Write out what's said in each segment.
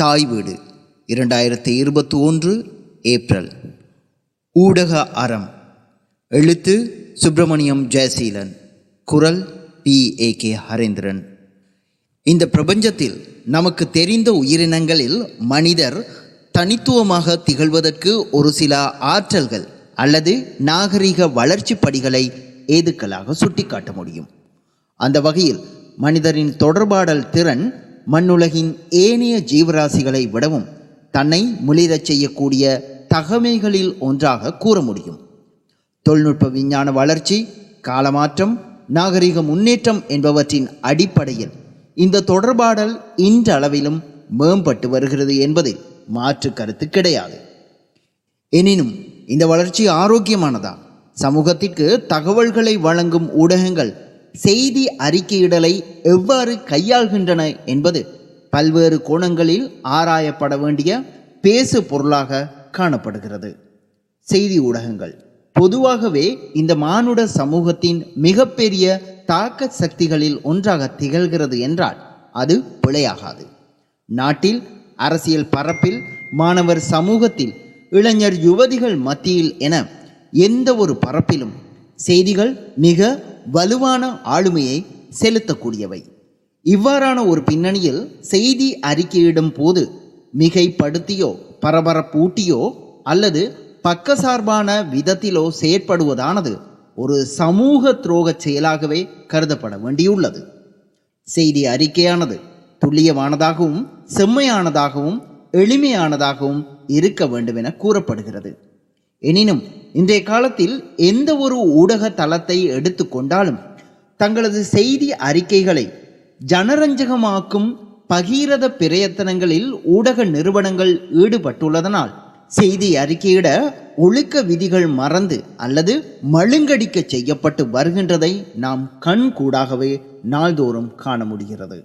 தாய் வீடு. இரண்டாயிரத்தி இருபத்தி ஒன்று ஏப்ரல். ஊடக அறம். எழுத்து சுப்பிரமணியம் ஜெயசீலன். குரல் பி. ஏ. கே. ஹரேந்திரன். இந்த பிரபஞ்சத்தில் நமக்கு தெரிந்த உயிரினங்களில் மனிதர் தனித்துவமாக திகழ்வதற்கு ஒரு சில ஆற்றல்கள் அல்லது நாகரிக வளர்ச்சி படிகளை ஏதுக்களாக சுட்டிக்காட்ட முடியும். அந்த வகையில் மனிதரின் தொடர்பாடல் திறன் மண்ணுலகின் ஏனைய ஜீவராசிகளை விடவும் தன்னை முளிரச் செய்யக்கூடிய தகமைகளில் ஒன்றாக கூற முடியும். தொழில்நுட்ப விஞ்ஞான வளர்ச்சி காலமாற்றம் நாகரிக முன்னேற்றம் என்பவற்றின் அடிப்படையில் இந்த தொடர்பாடல் இன்றளவிலும் மேம்பட்டு வருகிறது என்பதில் மாற்று கருத்து கிடையாது. எனினும் இந்த வளர்ச்சி ஆரோக்கியமானதா? சமூகத்திற்கு தகவல்களை வழங்கும் ஊடகங்கள் செய்தி அறிக்கையிடலை எவ்வாறு கையாள்கின்றன என்பது பல்வேறு கோணங்களில் ஆராயப்பட வேண்டிய பேசு பொருளாக காணப்படுகிறது. செய்தி ஊடகங்கள். பொதுவாகவே இந்த மானுட சமூகத்தின் மிகப்பெரிய தாக்க சக்திகளில் ஒன்றாக திகழ்கிறது என்றால் அது பிழையாகாது. நாட்டில் அரசியல் பரப்பில் மாணவர் சமூகத்தில் இளைஞர் யுவதிகள் மத்தியில் என எந்த ஒரு பரப்பிலும் செய்திகள் மிக வலுவான ஆளுமையை செலுத்தக்கூடியவை. இவ்வாறான ஒரு பின்னணியில் செய்தி அறிக்கையிடும் போது மிகைப்படுத்தியோ பரபரப்பூட்டியோ அல்லது பக்கசார்பான விதத்திலோ செயற்படுவதானது ஒரு சமூக துரோக செயலாகவே கருதப்பட வேண்டியுள்ளது. செய்தி அறிக்கையானது துல்லியமானதாகவும் செம்மையானதாகவும் எளிமையானதாகவும் இருக்க வேண்டும் என கூறப்படுகிறது. எனினும் இன்றைய காலத்தில் எந்த ஒரு ஊடக தளத்தை எடுத்துக்கொண்டாலும் தங்களது செய்தி அறிக்கைகளை ஜனரஞ்சகமாக்கும் பகீரத பிரயத்தனங்களில் ஊடக நிறுவனங்கள் ஈடுபட்டுள்ளதனால் செய்தி அறிக்கையிட ஒழுக்க விதிகள் மறந்து அல்லது மழுங்கடிக்க செய்யப்பட்டு வருகின்றதை நாம் கண் கூடாகவே நாள்தோறும் காண முடிகிறது.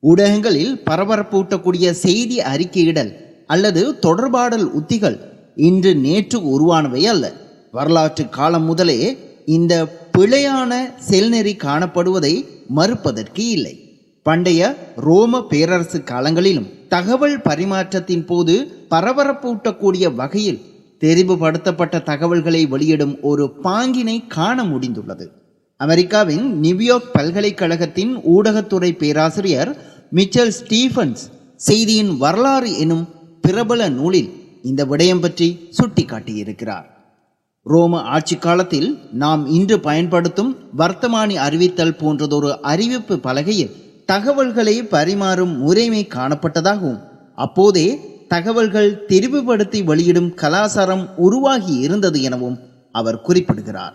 ஊடகங்களில் பரபரப்பூட்டக்கூடிய செய்தி அறிக்கையிடல் அல்லது தொடர்பாடல் உத்திகள் இன்று நேற்று உருவானவை அல்ல. வரலாற்று காலம் முதலே இந்த பிழையான செல்நெறி காணப்படுவதை மறுப்பதற்கு இல்லை. பண்டைய ரோம பேரரசு காலங்களிலும் தகவல் பரிமாற்றத்தின் போது பரபரப்பூட்டக்கூடிய வகையில் தெரிவுபடுத்தப்பட்ட தகவல்களை வெளியிடும் ஒரு பாங்கினை காண முடிந்துள்ளது. அமெரிக்காவின் நியூயார்க் பல்கலைக்கழகத்தின் ஊடகத்துறை பேராசிரியர் மிச்சல் ஸ்டீஃபன்ஸ் செய்தியின் வரலாறு எனும் பிரபல நூலில் இந்த விடயம் பற்றி சுட்டிக்காட்டியிருக்கிறார். ரோம ஆட்சி காலத்தில் நாம் இன்று பயன்படுத்தும் வர்த்தமானி அறிவித்தல் போன்றதொரு அறிவிப்பு பலகையில் தகவல்களை பரிமாறும் முறைமை காணப்பட்டதாகவும் அப்போதே தகவல்கள் தெரிவுபடுத்தி வெளியிடும் கலாச்சாரம் உருவாகி இருந்தது எனவும் அவர் குறிப்பிடுகிறார்.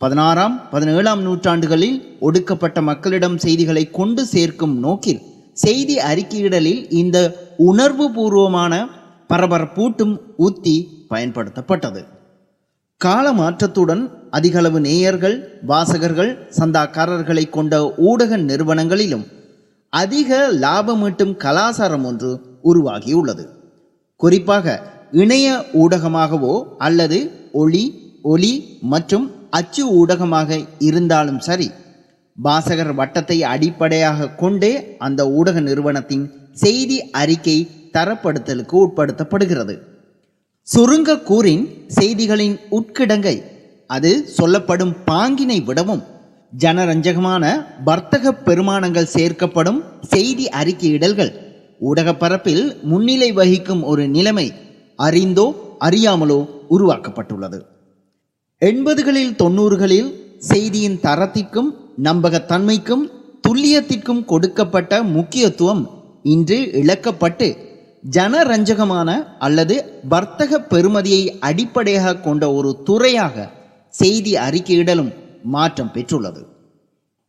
பதினாறாம் பதினேழாம் நூற்றாண்டுகளில் ஒடுக்கப்பட்ட மக்களிடம் செய்திகளை கொண்டு சேர்க்கும் நோக்கில் செய்தி அறிக்கையிடலில் இந்த உணர்வு பூர்வமான பரபரப்பூட்டும் உத்தி பயன்படுத்தப்பட்டது. கால மாற்றத்துடன் அதிகளவு நேயர்கள் வாசகர்கள் சந்தாக்காரர்களை கொண்ட ஊடக நிறுவனங்களிலும் அதிக லாபமீட்டும் கலாச்சாரம் ஒன்று உருவாகியுள்ளது. குறிப்பாக இணைய ஊடகமாகவோ அல்லது ஒளி ஒலி மற்றும் அச்சு ஊடகமாக இருந்தாலும் சரி வாசகர் வட்டத்தை அடிப்படையாக கொண்டே அந்த ஊடக நிறுவனத்தின் செய்தி அறிக்கை தரப்படுத்தலுக்கு உட்படுத்தப்படுகிறது சுருங்க கூறின் செய்திகளின் உட்கிடங்கை அது சொல்லப்படும் பாங்கினை விடவும் ஜனரஞ்சகமான வர்த்தக பெருமானங்கள் சேர்க்கப்படும் செய்தி அறிக்கையிடல்கள் ஊடக பரப்பில் முன்னிலை வகிக்கும் ஒரு நிலைமை அறிந்தோ அறியாமலோ உருவாக்கப்பட்டுள்ளது. எண்பதுகளில் தொண்ணூறுகளில் செய்தியின் தரத்திற்கும் நம்பகத்தன்மைக்கும் துல்லியத்திற்கும் கொடுக்கப்பட்ட முக்கியத்துவம் இன்று இழக்கப்பட்டு ஜனரஞ்சகமான அல்லது வர்த்தக பெறுமதியை அடிப்படையாக கொண்ட ஒரு துறையாக செய்தி அறிக்கையிடலும் மாற்றம் பெற்றுள்ளது.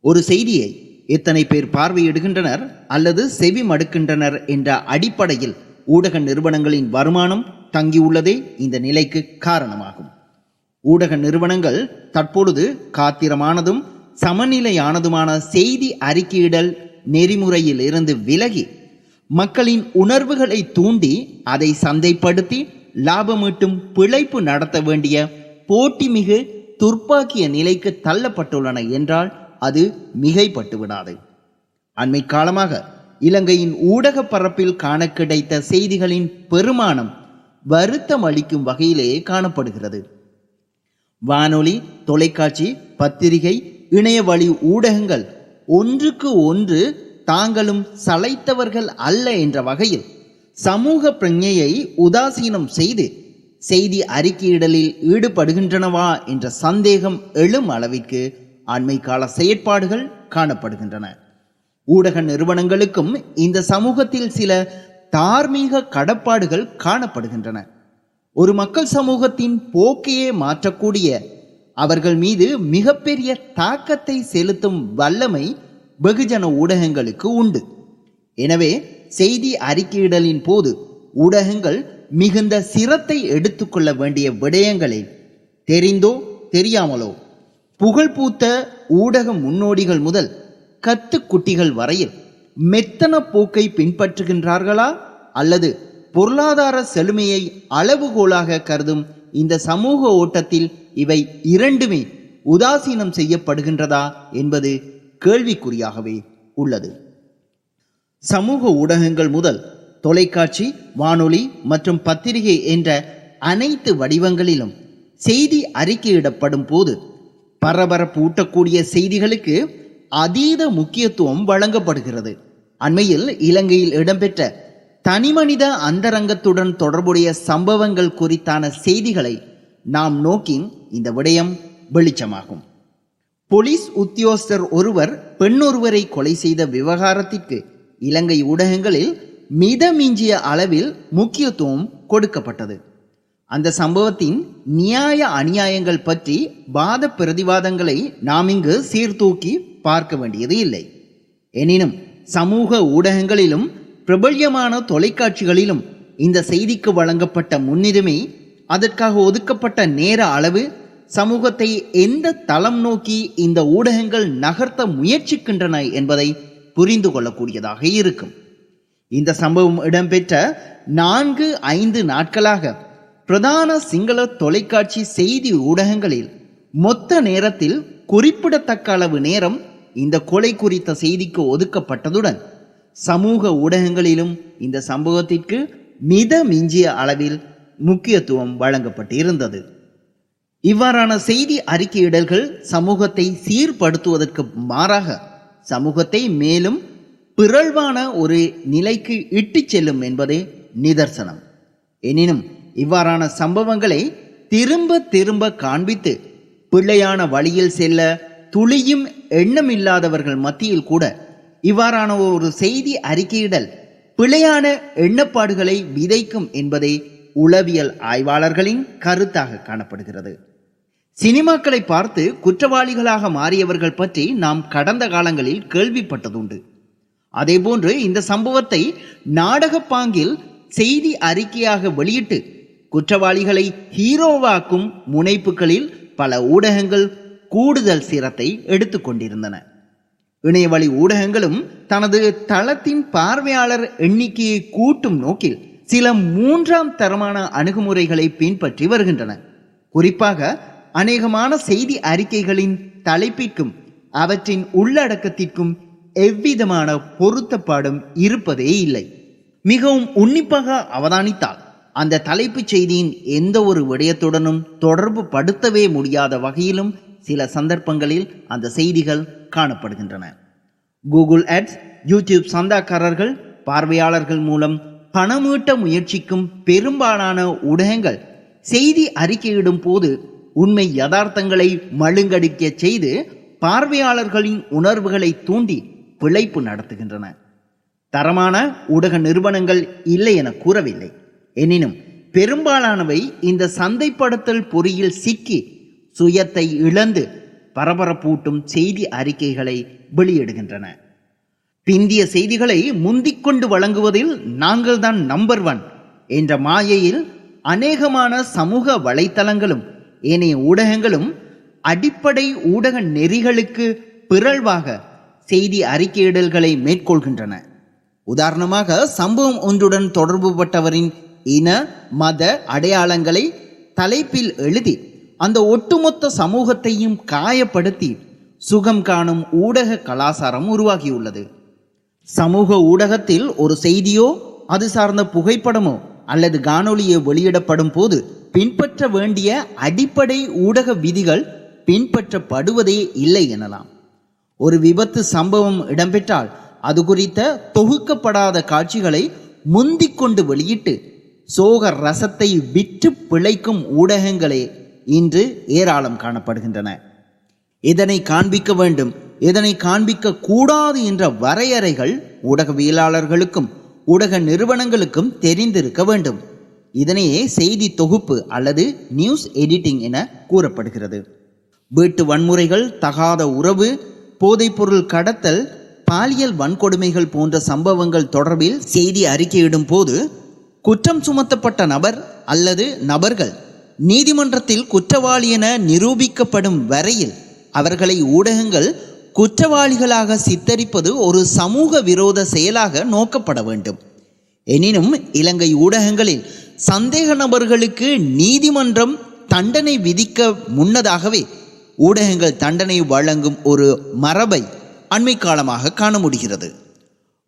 ஒரு செய்தியை எத்தனை பேர் பார்வையிடுகின்றனர் அல்லது செவி மடுக்கின்றனர் என்ற அடிப்படையில் ஊடக நிறுவனங்களின் வருமானம் தங்கியுள்ளதே இந்த நிலைக்கு காரணமாகும். ஊடக நிறுவனங்கள் தற்பொழுது காத்திரமானதும் சமநிலையானதுமான செய்தி அறிக்கையிடல் நெறிமுறையில் இருந்து விலகி மக்களின் உணர்வுகளை தூண்டி அதை சந்தைப்படுத்தி லாபமீட்டும் பிழைப்பு நடத்த வேண்டிய போட்டி மிகு துர்ப்பாக்கிய நிலைக்கு தள்ளப்பட்டுள்ளன என்றால் அது மிகைப்பட்டு விடாது. அண்மை காலமாக இலங்கையின் ஊடக பரப்பில் காண கிடைத்த செய்திகளின் பெருமானம் வருத்தம் அளிக்கும் வகையிலேயே காணப்படுகிறது. வானொலி தொலைக்காட்சி பத்திரிகை இணையவழி ஊடகங்கள் ஒன்றுக்கு ஒன்று தாங்களும் சளைத்தவர்கள் அல்ல என்ற வகையில் சமூக பிரஞ்ஞையை உதாசீனம் செய்து செய்தி அறிக்கையிடலில் ஈடுபடுகின்றனவா என்ற சந்தேகம் எழும் அளவிற்கு அண்மை கால செயற்பாடுகள் காணப்படுகின்றன. ஊடக நிறுவனங்களுக்கும் இந்த சமூகத்தில் சில தார்மீக கடப்பாடுகள் காணப்படுகின்றன. ஒரு மக்கள் சமூகத்தின் போக்கையே மாற்றக்கூடிய அவர்கள் மீது மிகப்பெரிய தாக்கத்தை செலுத்தும் வல்லமை வெகுஜன ஊடகங்களுக்கு உண்டு. எனவே செய்தி அறிக்கையிடலின் போது ஊடகங்கள் மிகுந்த சிரத்தை எடுத்துக்கொள்ள வேண்டிய விடயங்களை தெரிந்தோ தெரியாமலோ புகழ்பூத்த ஊடக முன்னோடிகள் முதல் கத்துக்குட்டிகள் வரையில் மெத்தன போக்கை பின்பற்றுகின்றார்களா? அல்லது பொருளாதார செழுமையை அளவுகோலாக கருதும் இந்த சமூக ஓட்டத்தில் இவை இரண்டுமே உதாசீனம் செய்யப்படுகின்றதா என்பது கேள்விக்குறியாகவே உள்ளது. சமூக ஊடகங்கள் முதல் தொலைக்காட்சி வானொலி மற்றும் பத்திரிகை என்ற அனைத்து வடிவங்களிலும் செய்தி அறிக்கையிடப்படும் போது பரபரப்பு ஊட்டக்கூடிய செய்திகளுக்கு அதீத முக்கியத்துவம் வழங்கப்படுகிறது. அண்மையில் இலங்கையில் இடம்பெற்ற தனிமனித அந்தரங்கத்துடன் தொடர்புடைய சம்பவங்கள் குறித்தான செய்திகளை நாம் நோக்கின் இந்த விடயம் வெளிச்சமாகும். போலீஸ் உத்தியோகஸ்தர் ஒருவர் பெண்ணொருவரை கொலை செய்த விவகாரத்திற்கு இலங்கை ஊடகங்களில் மிதமிஞ்சிய அளவில் முக்கியத்துவம் கொடுக்கப்பட்டது. அந்த சம்பவத்தின் நியாய அநியாயங்கள் பற்றி வாத பிரதிவாதங்களை நாம் இங்கு சீர்தூக்கி பார்க்க வேண்டியது இல்லை. எனினும் சமூக ஊடகங்களிலும் பிரபல்யமான தொலைக்காட்சிகளிலும் இந்த செய்திக்கு வழங்கப்பட்ட முன்னுரிமை அதற்காக ஒதுக்கப்பட்ட நேர அளவு சமூகத்தை எந்த தளம் நோக்கி இந்த ஊடகங்கள் நகர்த்த முயற்சிக்கின்றன என்பதை புரிந்து கொள்ளக்கூடியதாக இருக்கும். இந்த சம்பவம் இடம்பெற்ற நான்கு ஐந்து நாட்களாக பிரதான சிங்கள தொலைக்காட்சி செய்தி ஊடகங்களில் மொத்த நேரத்தில் குறிப்பிடத்தக்க அளவு நேரம் இந்த கொலை குறித்த செய்திக்கு ஒதுக்கப்பட்டதுடன் சமூக ஊடகங்களிலும் இந்த சம்பவத்திற்கு மித மிஞ்சிய அளவில் முக்கியத்துவம் வழங்கப்பட்டிருந்தது. இவ்வாறான செய்தி அறிக்கையிடல்கள் சமூகத்தை சீர்படுத்துவதற்கு மாறாக சமூகத்தை மேலும் பிறழ்வான ஒரு நிலைக்கு இட்டுச் செல்லும் என்பதே நிதர்சனம். எனினும் இவ்வாறான சம்பவங்களை திரும்ப திரும்ப காண்பித்து பிள்ளையான வழியில் செல்ல துளியும் எண்ணமில்லாதவர்கள் மத்தியில் கூட இவ்வாறான ஒரு செய்தி அறிக்கையிடல் பிழையான எண்ணப்பாடுகளை விதைக்கும் என்பதை உளவியல் ஆய்வாளர்களின் கருத்தாக காணப்படுகிறது. சினிமாக்களை பார்த்து குற்றவாளிகளாக மாறியவர்கள் பற்றி நாம் கடந்த காலங்களில் கேள்விப்பட்டதுண்டு. அதேபோன்று இந்த சம்பவத்தை நாடக பாங்கில் செய்தி அறிக்கையாக வெளியிட்டு குற்றவாளிகளை ஹீரோவாக்கும் முனைப்புகளில் பல ஊடகங்கள் கூடுதல் சிரத்தை எடுத்துக்கொண்டிருந்தன இணையவழி ஊடகங்களும் தனது தளத்தின் பார்வையாளர் எண்ணிக்கையை கூட்டும் நோக்கில் சில மூன்றாம் தரமான அணுகுமுறைகளை பின்பற்றி வருகின்றன. குறிப்பாக அநேகமான செய்தி அறிக்கைகளின் தலைப்பிற்கும் அவற்றின் உள்ளடக்கத்திற்கும் எவ்விதமான பொருத்தப்பாடும் இருப்பதே இல்லை. மிகவும் உன்னிப்பாக அவதானித்தால் அந்த தலைப்புச் செய்தியின் எந்த ஒரு விடயத்துடனும் தொடர்பு படுத்தவே முடியாத வகையிலும் சில சந்தர்ப்பங்களில் அந்த செய்திகள் காணப்படுகின்றன. கூகுள் ஆட்ஸ் யூடியூப் சந்தாக்காரர்கள் பார்வையாளர்கள் மூலம் பணமீட்ட முயற்சிக்கும் பெரும்பாலான ஊடகங்கள் செய்தி அறிக்கையிடும் போது உண்மை யதார்த்தங்களை மழுங்கடிக்க செய்து பார்வையாளர்களின் உணர்வுகளை தூண்டி பிழைப்பு நடத்துகின்றன. தரமான ஊடக நிறுவனங்கள் இல்லை என கூறவில்லை. எனினும் பெரும்பாலானவை இந்த சந்தைப்படுத்தல் பொறியில் சிக்கி சுயத்தை இழந்து பரபரப்பூட்டும் செய்தி அறிக்கைகளை வெளியிடுகின்றன. பிந்திய செய்திகளை முந்திக்கொண்டு வழங்குவதில் நாங்கள்தான் நம்பர் ஒன் என்ற மாயையில் அநேகமான சமூக வலைத்தளங்களும் ஏனைய ஊடகங்களும் அடிப்படை ஊடக நெறிகளுக்கு பிறழ்வாக செய்தி அறிக்கையிடல்களை மேற்கொள்கின்றன. உதாரணமாக சம்பவம் ஒன்றுடன் தொடர்புபட்டவரின் இன மத அடையாளங்களை தலைப்பில் எழுதி அந்த ஒட்டுமொத்த சமூகத்தையும் காயப்படுத்தி சுகம் காணும் ஊடக கலாச்சாரம் உருவாகியுள்ளது. சமூக ஊடகத்தில் ஒரு செய்தியோ அது சார்ந்த புகைப்படமோ அல்லது காணொலியோ வெளியிடப்படும் போது பின்பற்ற வேண்டிய அடிப்படை ஊடக விதிகள் பின்பற்றப்படுவதே இல்லை எனலாம். ஒரு விபத்து சம்பவம் இடம்பெற்றால் அது குறித்த தொகுக்கப்படாத காட்சிகளை முந்திக் கொண்டு வெளியிட்டு சோக ரசத்தை விற்று பிழைக்கும் ஊடகங்களே இன்று ஏராளம் காணப்படுகின்றன. இதனை காண்பிக்க வேண்டும்? இதனை காண்பிக்க கூடாது என்ற வரையறைகள் ஊடகவியலாளர்களுக்கும் ஊடக நிறுவனங்களுக்கும் தெரிந்திருக்க வேண்டும். இதனையே செய்தி தொகுப்பு அல்லது நியூஸ் எடிட்டிங் என கூறப்படுகிறது. வீட்டு வன்முறைகள் தகாத உறவு போதைப்பொருள் கடத்தல் பாலியல் வன்கொடுமைகள் போன்ற சம்பவங்கள் தொடர்பில் செய்தி அறிக்கையிடும் போது குற்றம் சுமத்தப்பட்ட நபர் அல்லது நபர்கள் நீதிமன்றத்தில் குற்றவாளி என நிரூபிக்கப்படும் வரையில் அவர்களை ஊடகங்கள் குற்றவாளிகளாக சித்தரிப்பது ஒரு சமூக விரோத செயலாக நோக்கப்பட வேண்டும். எனினும் இலங்கை ஊடகங்களில் சந்தேக நபர்களுக்கு நீதிமன்றம் தண்டனை விதிக்க முன்னதாகவே ஊடகங்கள் தண்டனை வழங்கும் ஒரு மரபை அண்மை காலமாக காண முடிகிறது.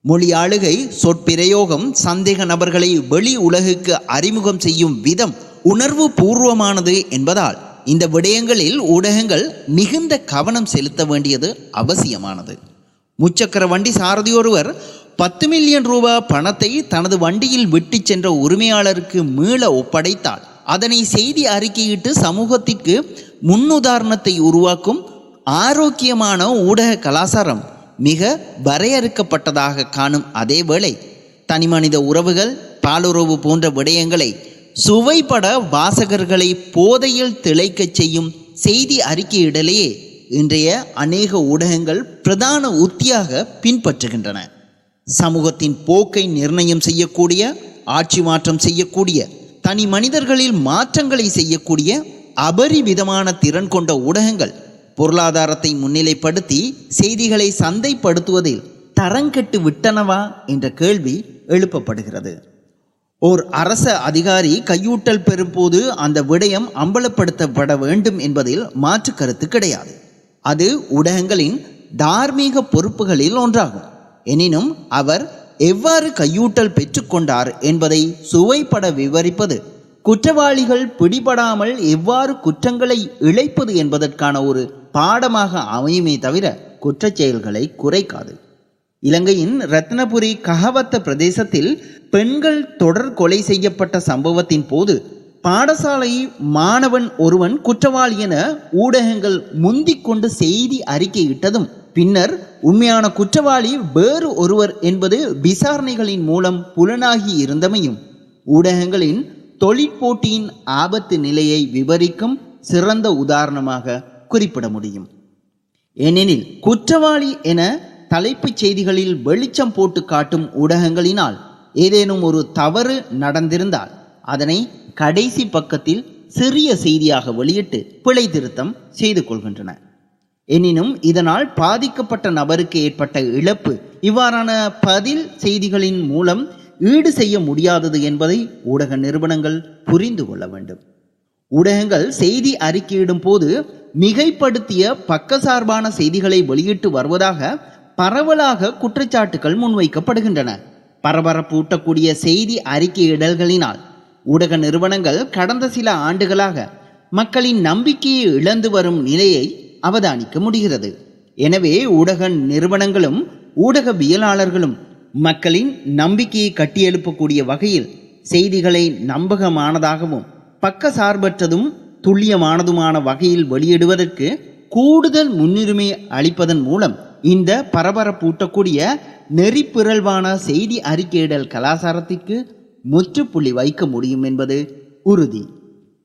மொழி ஆளுகை சொற்பிரயோகம் சந்தேக நபர்களை வெளி உலகுக்கு அறிமுகம் செய்யும் விதம் உணர்வு பூர்வமானது என்பதால் இந்த விடயங்களில் ஊடகங்கள் மிகுந்த கவனம் செலுத்த வேண்டியது அவசியமானது. முச்சக்கர வண்டி சாரதி ஒருவர் பத்து மில்லியன் ரூபா பணத்தை தனது வண்டியில் விட்டு சென்ற உரிமையாளருக்கு மீள ஒப்படைத்தால் அதனை செய்தி அறிக்கையிட்டு சமூகத்திற்கு முன்னுதாரணத்தை உருவாக்கும் ஆரோக்கியமான ஊடக கலாச்சாரம் மிக வரையறுக்கப்பட்டதாக காணும் அதேவேளை தனிமனித உறவுகள் பாலுறவு போன்ற விடயங்களை சுவைப்பட வாசகர்களை போதையில் திளைக்கச் செய்யும் செய்தி அறிக்கையிடலையே இன்றைய அநேக ஊடகங்கள் பிரதான உத்தியாக பின்பற்றுகின்றன. சமூகத்தின் போக்கை நிர்ணயம் செய்யக்கூடிய ஆட்சி மாற்றம் செய்யக்கூடிய தனி மனிதர்களில் மாற்றங்களை செய்யக்கூடிய அபரிவிதமான திறன் கொண்ட ஊடகங்கள் பொருளாதாரத்தை முன்னிலைப்படுத்தி செய்திகளை சந்தைப்படுத்துவதில் தரங்கெட்டு விட்டனவா என்ற கேள்வி எழுப்பப்படுகிறது. ஓர் அரச அதிகாரி கையூட்டல் பெறும்போது அந்த விடயம் அம்பலப்படுத்தப்பட வேண்டும் என்பதில் மாற்று கருத்து கிடையாது. அது ஊடகங்களின் தார்மீக பொறுப்புகளில் ஒன்றாகும். எனினும் அவர் எவ்வாறு கையூட்டல் பெற்றுக்கொண்டார் என்பதை சுவைப்பட விவரிப்பது குற்றவாளிகள் பிடிபடாமல் எவ்வாறு குற்றங்களை இழைப்பது என்பதற்கான ஒரு பாடமாக அமையுமே தவிர குற்றச் செயல்களை குறைக்காது. இலங்கையின் ரத்னபுரி கஹவத்த பிரதேசத்தில் பெண்கள் தொடர் கொலை செய்யப்பட்ட சம்பவத்தின் போது பாடசாலை மாணவன் ஒருவன் குற்றவாளி என ஊடகங்கள் முந்திக் கொண்டு செய்தி அறிக்கையிட்டதும் பின்னர் உண்மையான குற்றவாளி வேறு ஒருவர் என்பது விசாரணைகளின் மூலம் புலனாகி இருந்தமையும் ஊடகங்களின் தொழிற்போட்டியின் ஆபத்து நிலையை விவரிக்கும் சிறந்த உதாரணமாக குறிப்பிட முடியும். ஏனெனில் குற்றவாளி என தலைப்புச் செய்திகளில் வெளிச்சம் போட்டு காட்டும் ஊடகங்களினால் ஏதேனும் ஒரு தவறு நடந்திருந்தால் அதனை கடைசி பக்கத்தில் சிறிய செய்தியாக வெளியிட்டு பிழை திருத்தம் செய்து கொள்கின்றன. எனினும் இதனால் பாதிக்கப்பட்ட நபருக்கு ஏற்பட்ட இழப்பு இவ்வாறான பதில் செய்திகளின் மூலம் ஈடு செய்ய முடியாதது என்பதை ஊடக நிறுவனங்கள் புரிந்து கொள்ள வேண்டும். ஊடகங்கள் செய்தி அறிக்கையிடும் போது மிகைப்படுத்திய பக்கசார்பான செய்திகளை வெளியிட்டு வருவதாக பரவலாக குற்றச்சாட்டுகள் முன்வைக்கப்படுகின்றன. பரபரப்பு ஊட்டக்கூடிய செய்தி அறிக்கையிடல்களினால் ஊடக நிறுவனங்கள் கடந்த சில ஆண்டுகளாக மக்களின் நம்பிக்கையை இழந்து வரும் நிலையை அவதானிக்க முடிகிறது. எனவே ஊடக நிறுவனங்களும் ஊடகவியலாளர்களும் மக்களின் நம்பிக்கையை கட்டியெழுப்பக்கூடிய வகையில் செய்திகளை நம்பகமானதாகவும் பக்கசார்பற்றதும் துல்லியமானதுமான வகையில் வெளியிடுவதற்கு கூடுதல் முன்னுரிமை அளிப்பதன் மூலம் இந்த பரபரப்பூட்டக்கூடிய நெறிப்பிறழ்வான செய்தி அறிக்கையிடல் கலாச்சாரத்திற்கு முற்றுப்புள்ளி வைக்க முடியும் என்பது உறுதி.